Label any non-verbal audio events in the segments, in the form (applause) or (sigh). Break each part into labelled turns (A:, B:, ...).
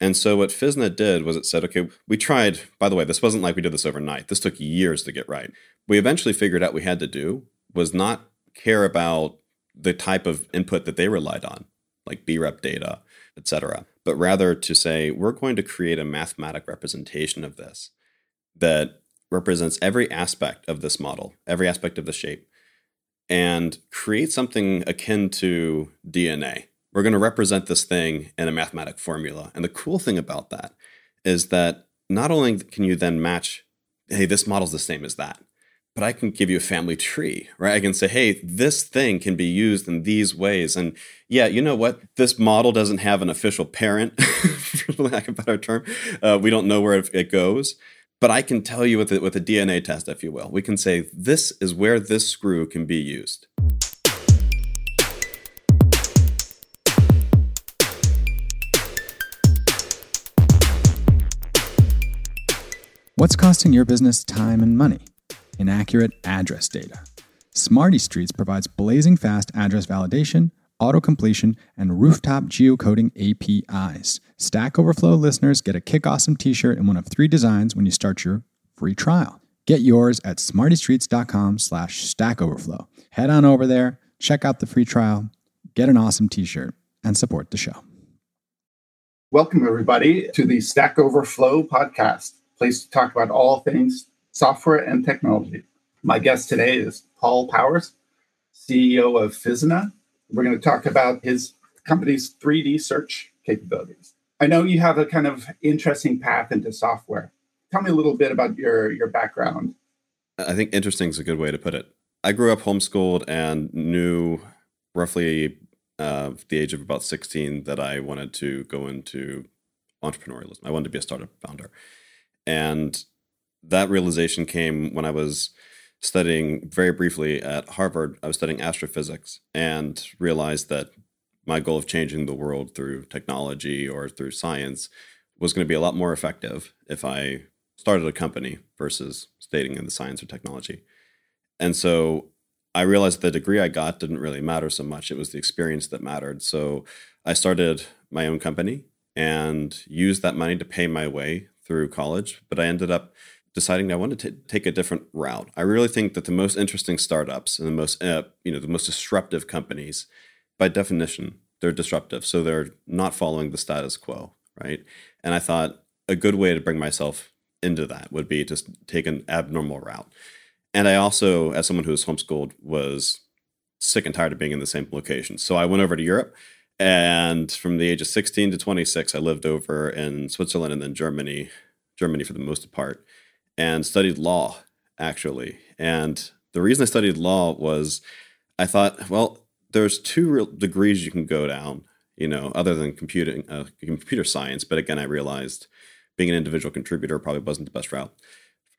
A: And so what Physna did was it said, okay, we tried, by the way, this wasn't like we did this overnight. This took years to get right. We eventually figured out we had to do was not care about the type of input that they relied on, like BREP data, et cetera, but rather to say, we're going to create a mathematic representation of this that represents every aspect of this model, every aspect of the shape, and create something akin to DNA. We're going to represent this thing in a mathematic formula. And the cool thing about that is that not only can you then match, hey, this model's the same as that, but I can give you a family tree, right? I can say, hey, this thing can be used in these ways. And yeah, you know what? This model doesn't have an official parent, (laughs) for lack of a better term. Uh, we don't know where it goes. But I can tell you with a, with a DNA test, if you will, we can say this is where this screw can be used.
B: What's costing your business time and money? Inaccurate address data. Smarty Streets provides blazing fast address validation, auto completion, and rooftop geocoding APIs. Stack Overflow listeners get a Kick Awesome t shirt in one of three designs when you start your free trial. Get yours at smartystreets.com slash stack overflow. Head on over there, check out the free trial, get an awesome t shirt, and support the show.
C: Welcome, everybody, to the Stack Overflow podcast, place to talk about all things software and technology. My guest today is Paul Powers, CEO of Physna. We're going to talk about his company's 3D search capabilities. I know you have a kind of interesting path into software. Tell me a little bit about your your background.
A: I think interesting is a good way to put it. I grew up homeschooled and knew roughly uh, the age of about 16 that I wanted to go into entrepreneurialism. I wanted to be a startup founder. And that realization came when I was studying very briefly at Harvard. I was studying astrophysics and realized that my goal of changing the world through technology or through science was going to be a lot more effective if I started a company versus staying in the science or technology. And so I realized the degree I got didn't really matter so much. It was the experience that mattered. So I started my own company and used that money to pay my way through college. But I ended up deciding I wanted to take a different route. I really think that the most interesting startups and the most, uh, you know, the most disruptive companies by definition, they're disruptive. So they're not following the status quo, right? And I thought a good way to bring myself into that would be to take an abnormal route. And I also, as someone who was homeschooled, was sick and tired of being in the same location. So I went over to Europe. And from the age of 16 to 26, I lived over in Switzerland and then Germany, Germany for the most part, and studied law, actually. And the reason I studied law was I thought, well, there's two real degrees you can go down, you know, other than computing, uh, computer science. But again, I realized being an individual contributor probably wasn't the best route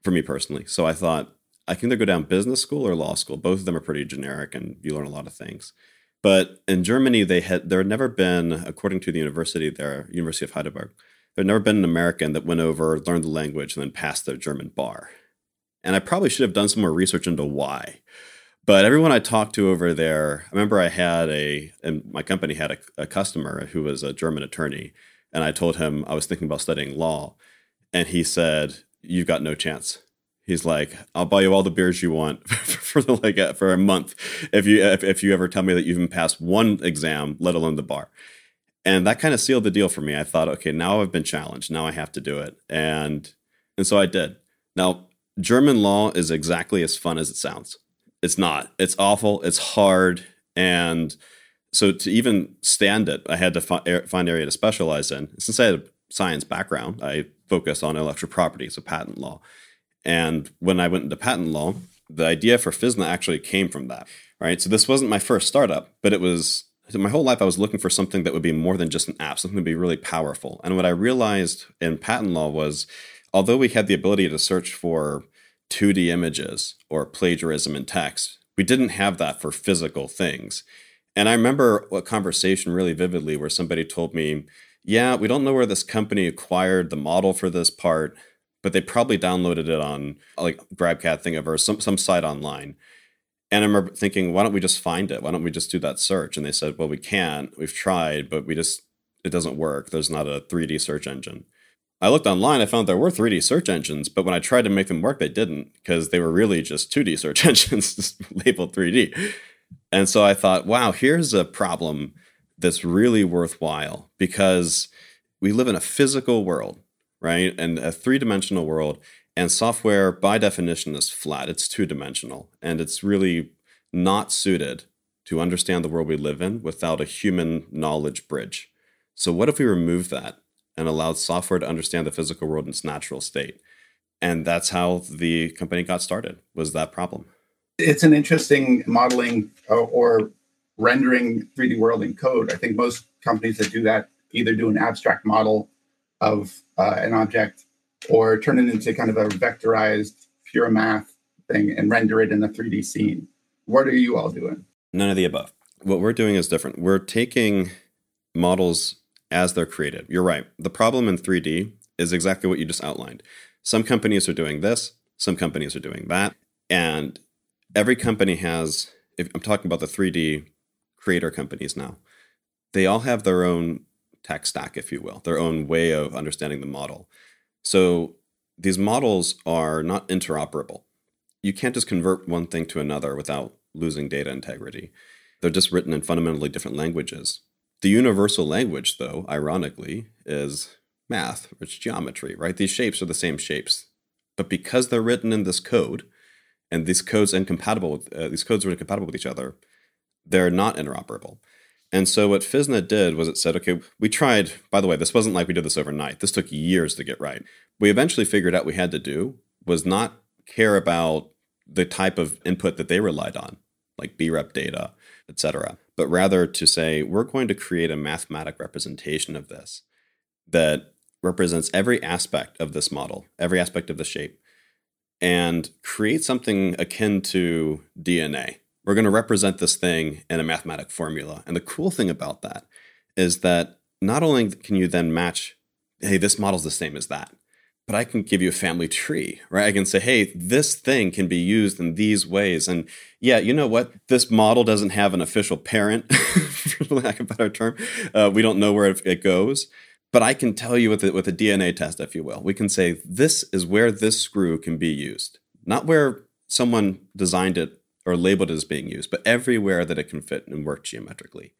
A: for me personally. So I thought I can either go down business school or law school. Both of them are pretty generic, and you learn a lot of things. But in Germany, they had there had never been, according to the university there, University of Heidelberg, there had never been an American that went over, learned the language, and then passed their German bar. And I probably should have done some more research into why. But everyone I talked to over there, I remember I had a, and my company had a, a customer who was a German attorney. And I told him I was thinking about studying law. And he said, You've got no chance. He's like, I'll buy you all the beers you want (laughs) for the like uh, for a month if you if, if you ever tell me that you've even passed one exam, let alone the bar. And that kind of sealed the deal for me. I thought, okay, now I've been challenged. Now I have to do it. And and so I did. Now, German law is exactly as fun as it sounds it's not. It's awful. It's hard. And so to even stand it, I had to find an area to specialize in. Since I had a science background, I focused on intellectual property, so patent law. And when I went into patent law, the idea for Physna actually came from that, right? So this wasn't my first startup, but it was my whole life I was looking for something that would be more than just an app, something to be really powerful. And what I realized in patent law was although we had the ability to search for 2D images or plagiarism in text. We didn't have that for physical things. And I remember a conversation really vividly where somebody told me, Yeah, we don't know where this company acquired the model for this part, but they probably downloaded it on like GrabCAD Thingiverse, some, some site online. And I remember thinking, why don't we just find it? Why don't we just do that search? And they said, well, we can't. We've tried, but we just it doesn't work. There's not a 3D search engine. I looked online, I found there were 3D search engines, but when I tried to make them work, they didn't because they were really just 2D (laughs) search engines just labeled 3D. And so I thought, wow, here's a problem that's really worthwhile because we live in a physical world, right? And a three dimensional world. And software, by definition, is flat, it's two dimensional. And it's really not suited to understand the world we live in without a human knowledge bridge. So, what if we remove that and allowed software to understand the physical world in its natural state? And that's how the company got started. Was that problem?
C: It's an interesting modeling uh, or rendering 3D world in code. I think most companies that do that either do an abstract model of uh, an object or turn it into kind of a vectorized pure math thing and render it in a 3D scene. What are you all doing?
A: None of the above. What we're doing is different. We're taking models as they're created. You're right. The problem in 3D is exactly what you just outlined. Some companies are doing this, some companies are doing that. And every company has, if I'm talking about the 3D creator companies now, they all have their own tech stack, if you will, their own way of understanding the model. So these models are not interoperable. You can't just convert one thing to another without losing data integrity. They're just written in fundamentally different languages. The universal language, though, ironically, is math, it's geometry, right? These shapes are the same shapes. But because they're written in this code, and these codes incompatible with uh, these codes are incompatible with each other, they're not interoperable. And so what Physna did was it said, okay, we tried, by the way, this wasn't like we did this overnight. This took years to get right. We eventually figured out we had to do was not care about the type of input that they relied on, like BREP data, etc., but rather to say, we're going to create a mathematic representation of this that represents every aspect of this model, every aspect of the shape, and create something akin to DNA. We're going to represent this thing in a mathematic formula. And the cool thing about that is that not only can you then match, hey, this model's the same as that, but I can give you a family tree, right? I can say, hey, this thing can be used in these ways. And yeah, you know what? This model doesn't have an official parent, (laughs) for lack of a better term. Uh, we don't know where it goes. But I can tell you with a, with a DNA test, if you will, we can say this is where this screw can be used, not where someone designed it or labeled as being used, but everywhere that it can fit and work geometrically.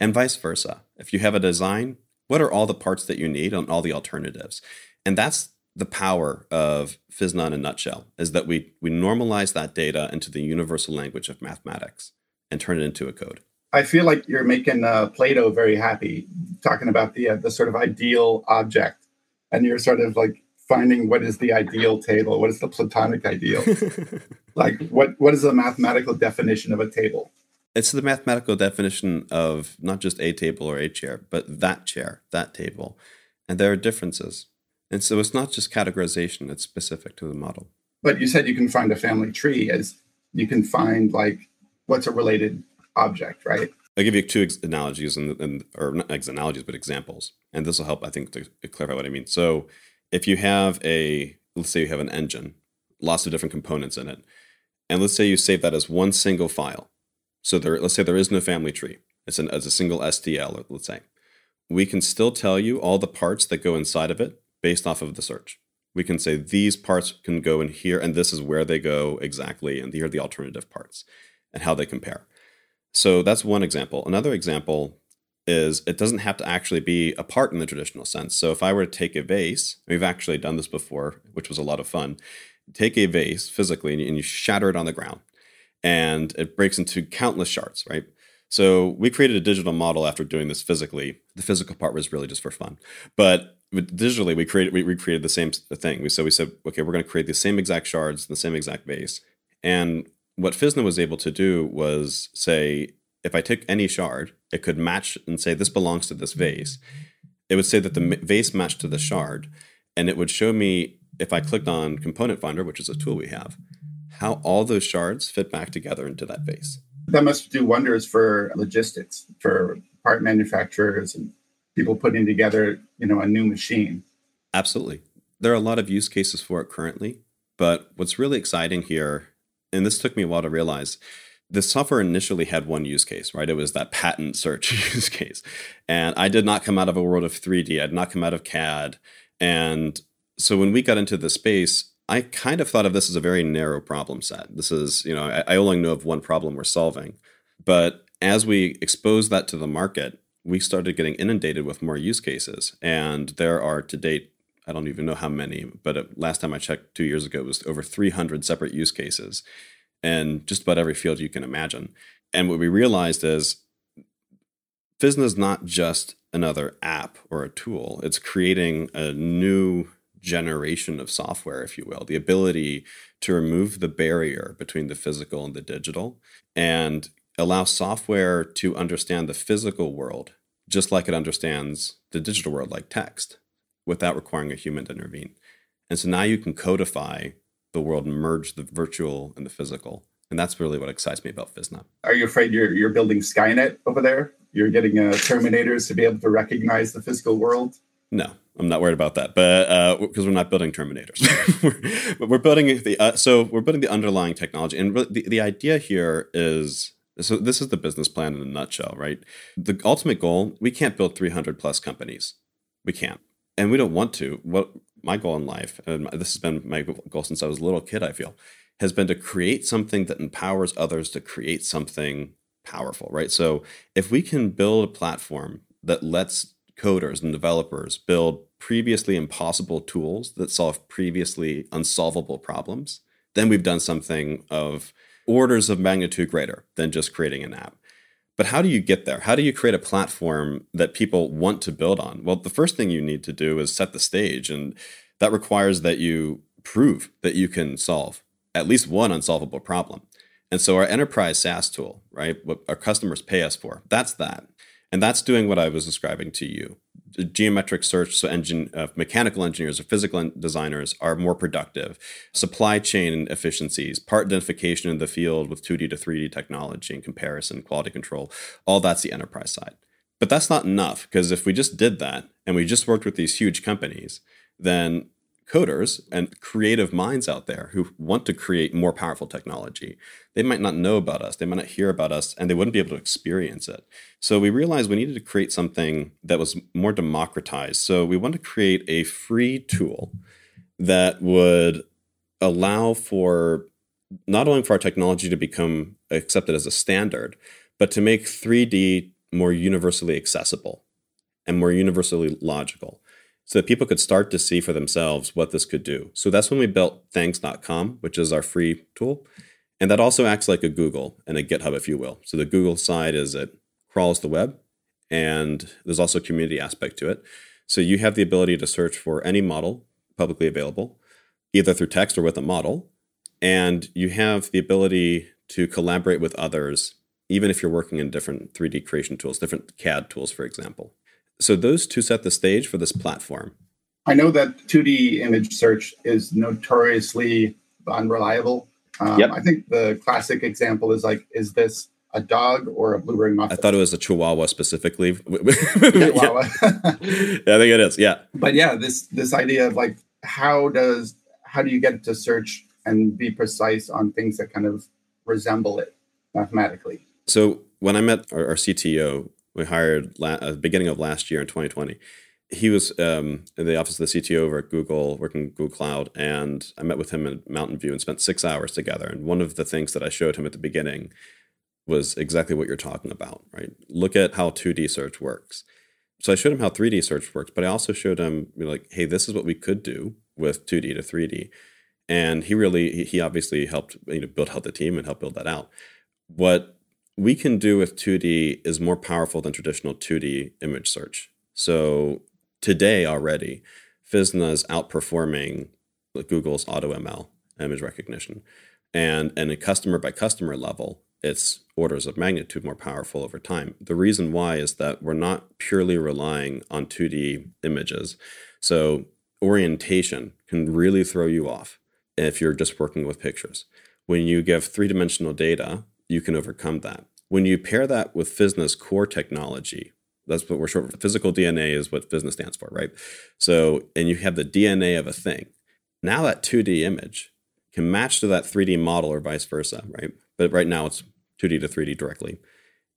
A: And vice versa. If you have a design, what are all the parts that you need and all the alternatives? And that's the power of Physna in a nutshell, is that we, we normalize that data into the universal language of mathematics and turn it into a code.
C: I feel like you're making uh, Plato very happy, talking about the uh, the sort of ideal object, and you're sort of like finding what is the ideal table, what is the Platonic ideal, (laughs) like what what is the mathematical definition of a table?
A: It's the mathematical definition of not just a table or a chair, but that chair, that table, and there are differences, and so it's not just categorization; it's specific to the model.
C: But you said you can find a family tree as you can find like what's a related object, right?
A: I'll give you two ex- analogies, and, and or not ex- analogies, but examples, and this will help, I think, to clarify what I mean. So, if you have a, let's say you have an engine, lots of different components in it, and let's say you save that as one single file. So there, let's say there is no family tree. It's an as a single STL, let's say. We can still tell you all the parts that go inside of it based off of the search. We can say these parts can go in here, and this is where they go exactly, and here are the alternative parts, and how they compare. So that's one example. Another example is it doesn't have to actually be a part in the traditional sense. So if I were to take a vase, we've actually done this before, which was a lot of fun. Take a vase physically and you, and you shatter it on the ground, and it breaks into countless shards, right? So we created a digital model after doing this physically. The physical part was really just for fun, but digitally we created we recreated the same thing. We so we said, okay, we're going to create the same exact shards, the same exact vase, and what Physna was able to do was say, if I took any shard, it could match and say this belongs to this vase. It would say that the vase matched to the shard, and it would show me if I clicked on Component Finder, which is a tool we have, how all those shards fit back together into that vase.
C: That must do wonders for logistics, for part manufacturers and people putting together, you know, a new machine.
A: Absolutely. There are a lot of use cases for it currently, but what's really exciting here and this took me a while to realize the software initially had one use case, right? It was that patent search (laughs) use case. And I did not come out of a world of 3D. I did not come out of CAD. And so when we got into the space, I kind of thought of this as a very narrow problem set. This is, you know, I, only know of one problem we're solving. But as we exposed that to the market, we started getting inundated with more use cases. And there are to date, I don't even know how many, but uh, last time I checked two years ago, it was over 300 separate use cases and just about every field you can imagine. And what we realized is Physna is not just another app or a tool, it's creating a new generation of software, if you will, the ability to remove the barrier between the physical and the digital and allow software to understand the physical world just like it understands the digital world, like text, without requiring a human to intervene. And so now you can codify the world merge the virtual and the physical. And that's really what excites me about Physna.
C: Are you afraid you're, you're building Skynet over there? You're getting uh, Terminators to be able to recognize the physical world?
A: No, I'm not worried about that, but because uh, we're not building Terminators, (laughs) we're, we're, building the uh, so we're building the underlying technology, and the, the idea here is so this is the business plan in a nutshell, right? The ultimate goal, we can't build 300 plus companies. We can't. And we don't want to. What my goal in life, and this has been my goal since I was a little kid, I feel, has been to create something that empowers others to create something powerful, right? So if we can build a platform that lets coders and developers build previously impossible tools that solve previously unsolvable problems, then we've done something of orders of magnitude greater than just creating an app. But how do you get there? How do you create a platform that people want to build on? Well, the first thing you need to do is set the stage, and that requires that you prove that you can solve at least one unsolvable problem. And so our enterprise SaaS tool, right, what our customers pay us for, that's that. And that's doing what I was describing to you. The Geometric search, so engine, uh, mechanical engineers or physical designers are more productive. Supply chain efficiencies, part identification in the field with 2D to 3D technology and comparison, quality control, all that's the enterprise side. But that's not enough because if we just did that and we just worked with these huge companies, then coders and creative minds out there who want to create more powerful technology. They might not know about us, they might not hear about us, and they wouldn't be able to experience it. So we realized we needed to create something that was more democratized. So we wanted to create a free tool that would allow for not only for our technology to become accepted as a standard, but to make 3D more universally accessible and more universally logical so that people could start to see for themselves what this could do. So that's when we built thangs.com, which is our free tool. And that also acts like a Google and a GitHub, if you will. So the Google side is it crawls the web, and there's also a community aspect to it. So you have the ability to search for any model publicly available, either through text or with a model. And you have the ability to collaborate with others, even if you're working in different 3D creation tools, different CAD tools, for example. So those two set the stage for this platform.
C: I know that 2D image search is notoriously unreliable. Um, yep. I think the classic example is like, is this a dog or a blue ring muffin?
A: I thought it was a chihuahua specifically. (laughs) (laughs) chihuahua. (laughs) yeah. I think it is. Yeah.
C: But yeah, this this idea of like how does how do you get to search and be precise on things that kind of resemble it mathematically?
A: So when I met our, our CTO, we hired la- at uh, the beginning of last year in 2020. He was um, in the office of the CTO over at Google, working Google Cloud, and I met with him in Mountain View and spent six hours together. And one of the things that I showed him at the beginning was exactly what you're talking about, right? Look at how 2D search works. So I showed him how 3D search works, but I also showed him you know, like, hey, this is what we could do with 2D to 3D. And he really, he obviously helped you know build out the team and help build that out. What we can do with 2D is more powerful than traditional 2D image search. So today already, Physna is outperforming Google's AutoML image recognition. And, and a customer by customer level, it's orders of magnitude more powerful over time. The reason why is that we're not purely relying on 2D images. So orientation can really throw you off if you're just working with pictures. When you give three dimensional data, you can overcome that. When you pair that with Physna's core technology, that's what we're short for. Physical DNA is what Physna stands for, right? So, and you have the DNA of a thing. Now that 2D image can match to that 3D model or vice versa, right? But right now it's 2D to 3D directly.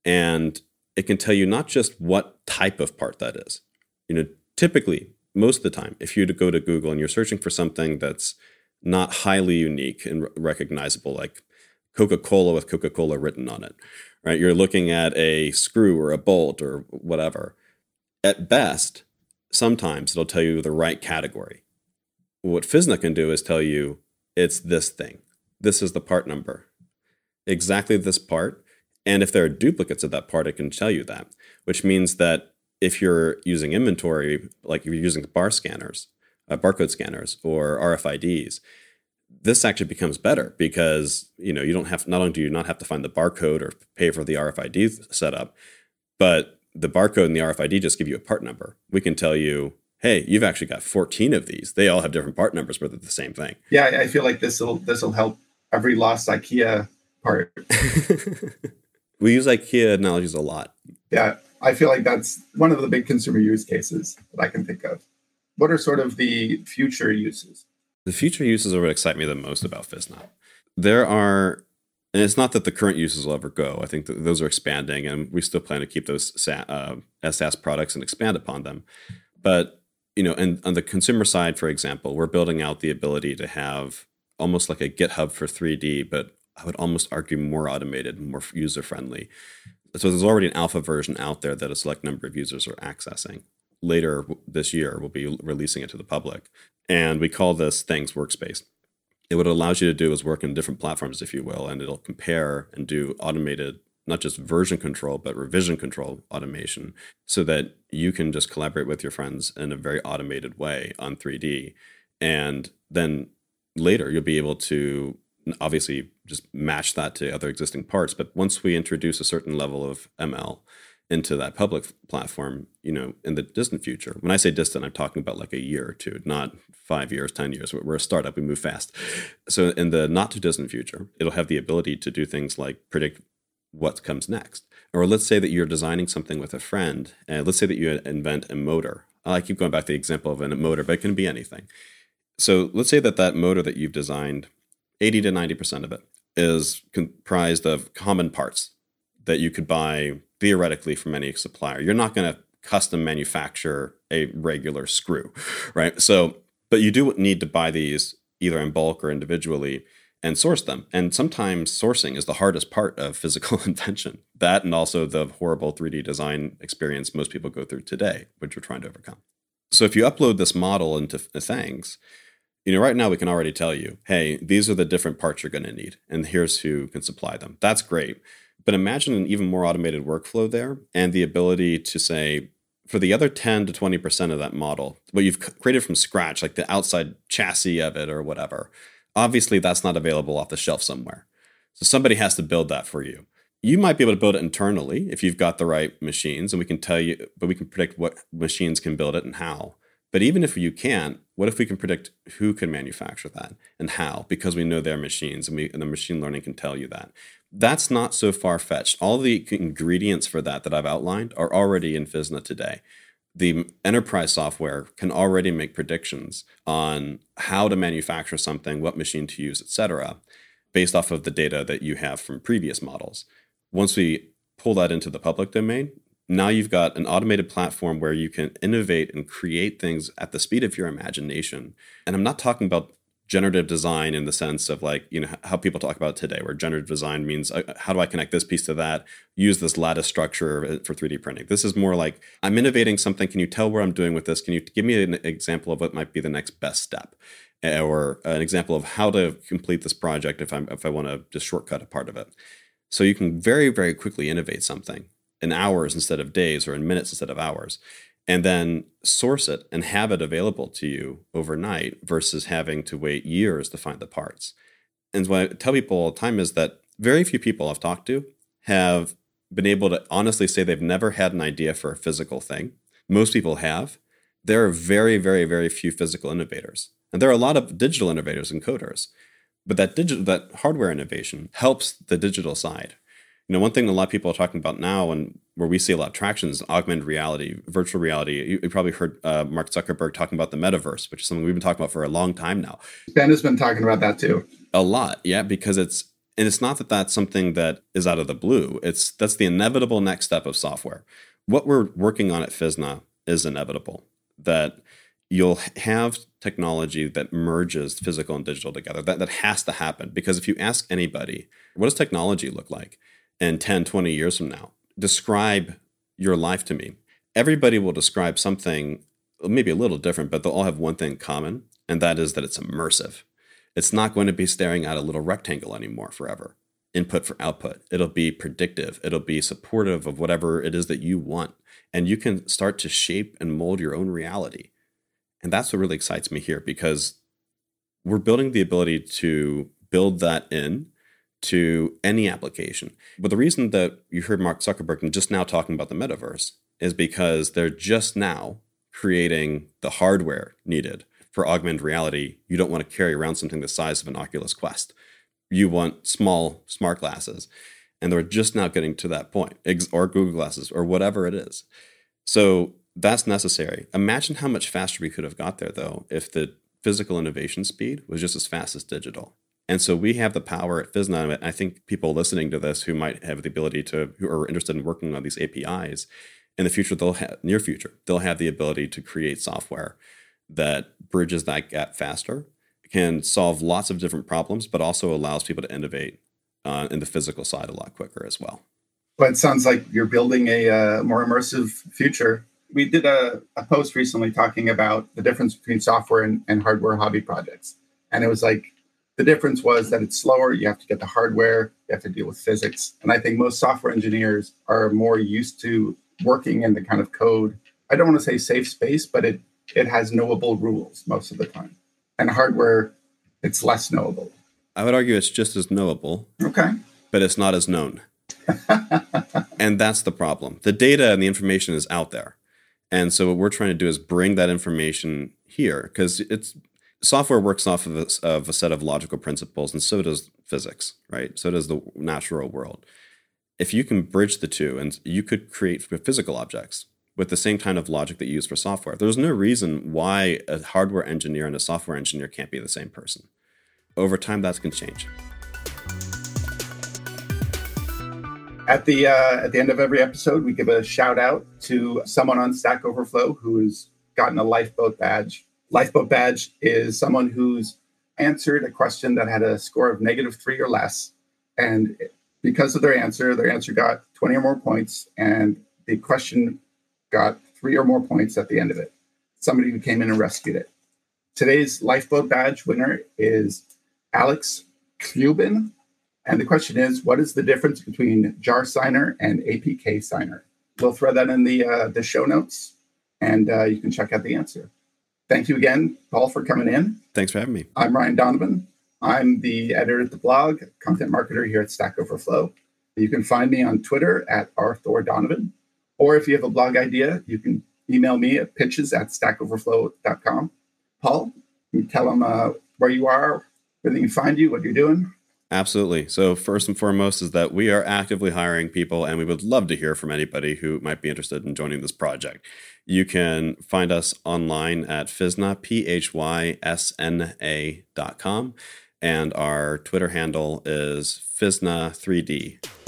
A: And it can tell you not just what type of part that is. You know, typically, most of the time, if you go to Google and you're searching for something that's not highly unique and recognizable, like Coca-Cola with Coca-Cola written on it, right? You're looking at a screw or a bolt or whatever. At best, sometimes it'll tell you the right category. What Physna can do is tell you it's this thing. This is the part number. Exactly this part. And if there are duplicates of that part, it can tell you that, which means that if you're using inventory, like if you're using bar scanners, uh, barcode scanners, or RFIDs, this actually becomes better because you know you don't have not only do you not have to find the barcode or pay for the RFID setup, but the barcode and the RFID just give you a part number. We can tell you, hey, you've actually got 14 of these. They all have different part numbers, but they're the same thing.
C: Yeah, I feel like this will this will help every lost IKEA part. (laughs)
A: we use IKEA analogies a lot.
C: Yeah, I feel like that's one of the big consumer use cases that I can think of. What are sort of the future uses?
A: The future uses are what excite me the most about Physna. There are, and it's not that the current uses will ever go. I think those are expanding, and we still plan to keep those uh, SaaS products and expand upon them. But you know, and on the consumer side, for example, we're building out the ability to have almost like a GitHub for 3D, but I would almost argue more automated, more user friendly. So there's already an alpha version out there that a select number of users are accessing. Later this year, we'll be releasing it to the public. And we call this Thangs Workspace. It what it allows you to do is work in different platforms, if you will, and it'll compare and do automated, not just version control, but revision control automation so that you can just collaborate with your friends in a very automated way on 3D. And then later you'll be able to obviously just match that to other existing parts. But once we introduce a certain level of ML into that public platform, you know, in the distant future, when I say distant, I'm talking about like a year or two, not five years, 10 years. We're a startup, we move fast. So in the not too distant future, it'll have the ability to do things like predict what comes next. Or let's say that you're designing something with a friend, and let's say that you invent a motor. I keep going back to the example of a motor, but it can be anything. So let's say that that motor that you've designed 80 to 90% of it is comprised of common parts that you could buy theoretically from any supplier. You're not going to custom manufacture a regular screw, right? So, but you do need to buy these either in bulk or individually and source them. And sometimes sourcing is the hardest part of (laughs) physical invention. That and also the horrible 3D design experience most people go through today, which we're trying to overcome. So if you upload this model into uh, Thangs, you know, right now we can already tell you, hey, these are the different parts you're going to need, and here's who can supply them. That's great. But imagine an even more automated workflow there and the ability to say, for the other 10 to 20% of that model, what you've created from scratch, like the outside chassis of it or whatever, obviously that's not available off the shelf somewhere. So somebody has to build that for you. You might be able to build it internally if you've got the right machines, and we can tell you, but we can predict what machines can build it and how. But even if you can't, what if we can predict who can manufacture that and how? Because we know their machines and, we, and the machine learning can tell you that. That's not so far fetched. All the ingredients for that that I've outlined are already in Physna today. The enterprise software can already make predictions on how to manufacture something, what machine to use, etc., based off of the data that you have from previous models. Once we pull that into the public domain, now you've got an automated platform where you can innovate and create things at the speed of your imagination. And I'm not talking about generative design in the sense of like you know how people talk about today where generative design means uh, how do i connect this piece to that? Use this lattice structure uh, for 3d printing. This is more like i'm innovating something. Can you tell where i'm doing with this? Can you give me an example of what might be the next best step? Or an example of how to complete this project if i'm if i want to just shortcut a part of it. So you can very very quickly innovate something in hours instead of days or in minutes instead of hours and then source it and have it available to you overnight versus having to wait years to find the parts. And what I tell people all the time is that very few people I've talked to have been able to honestly say they've never had an idea for a physical thing. Most people have. There are very, very, very few physical innovators. And there are a lot of digital innovators and coders. But that digital that hardware innovation helps the digital side you know, one thing a lot of people are talking about now and where we see a lot of traction is augmented reality, virtual reality. You, you probably heard uh, Mark Zuckerberg talking about the metaverse, which is something we've been talking about for a long time now.
C: Ben has been talking about that too.
A: A lot, yeah, because it's And it's not that that's something that is out of the blue. It's that's the inevitable next step of software. What we're working on at Physna is inevitable. That you'll have technology that merges physical and digital together. That, that has to happen because if you ask anybody, what does technology look like in 10, 20 years from now? Describe your life to me. Everybody will describe something maybe a little different, but they'll all have one thing in common, and that is that it's immersive. It's not going to be staring at a little rectangle anymore forever. Input for output. It'll be predictive. It'll be supportive of whatever it is that you want. And you can start to shape and mold your own reality and that's what really excites me here because we're building the ability to build that in to any application. But the reason that you heard Mark Zuckerberg just now talking about the metaverse is because they're just now creating the hardware needed for augmented reality. You don't want to carry around something the size of an Oculus Quest. You want small smart glasses. And they're just now getting to that point, or Google Glasses, or whatever it is. So that's necessary. Imagine how much faster we could have got there, though, if the physical innovation speed was just as fast as digital. And so we have the power at Physna. I think people listening to this who might have the ability to, who are interested in working on these APIs, in the future, they'll have, near future, they'll have the ability to create software that bridges that gap faster, can solve lots of different problems, but also allows people to innovate uh, in the physical side a lot quicker as well.
C: Well, it sounds like you're building a uh, more immersive future we did a, a post recently talking about the difference between software and, and hardware hobby projects. And it was like the difference was that it's slower. You have to get the hardware, you have to deal with physics. And I think most software engineers are more used to working in the kind of code. I don't want to say safe space, but it it has knowable rules most of the time. And hardware, it's less knowable.
A: I would argue it's just as knowable.
C: Okay.
A: But it's not as known. (laughs) and that's the problem. The data and the information is out there. And so what we're trying to do is bring that information here because it's software works off of a, of a, set of logical principles, and so does physics, right? So does the natural world. If you can bridge the two, and you could create physical objects with the same kind of logic that you use for software, there's no reason why a hardware engineer and a software engineer can't be the same person. Over time, that's going to change.
C: At the uh, at the end of every episode, we give a shout out to someone on Stack Overflow who has gotten a lifeboat badge. Lifeboat badge is someone who's answered a question that had a score of negative three or less, and because of their answer, their answer got twenty or more points, and the question got three or more points at the end of it. Somebody who came in and rescued it. Today's lifeboat badge winner is Alex Clubin and the question is, what is the difference between jar signer and APK signer? We'll throw that in the uh, the show notes, and uh, you can check out the answer. Thank you again, Paul, for coming in.
A: Thanks for having me.
C: I'm Ryan Donovan. I'm the editor at the blog, content marketer here at Stack Overflow. You can find me on Twitter at Arthur Donovan, or if you have a blog idea, you can email me at pitches at stackoverflow.com. Paul, can you tell them uh, where you are, where they can find you, what you're doing?
A: Absolutely. So, first and foremost, is that we are actively hiring people, and we would love to hear from anybody who might be interested in joining this project. You can find us online at Physna, P H Y S N A dot and our Twitter handle is Physna3D.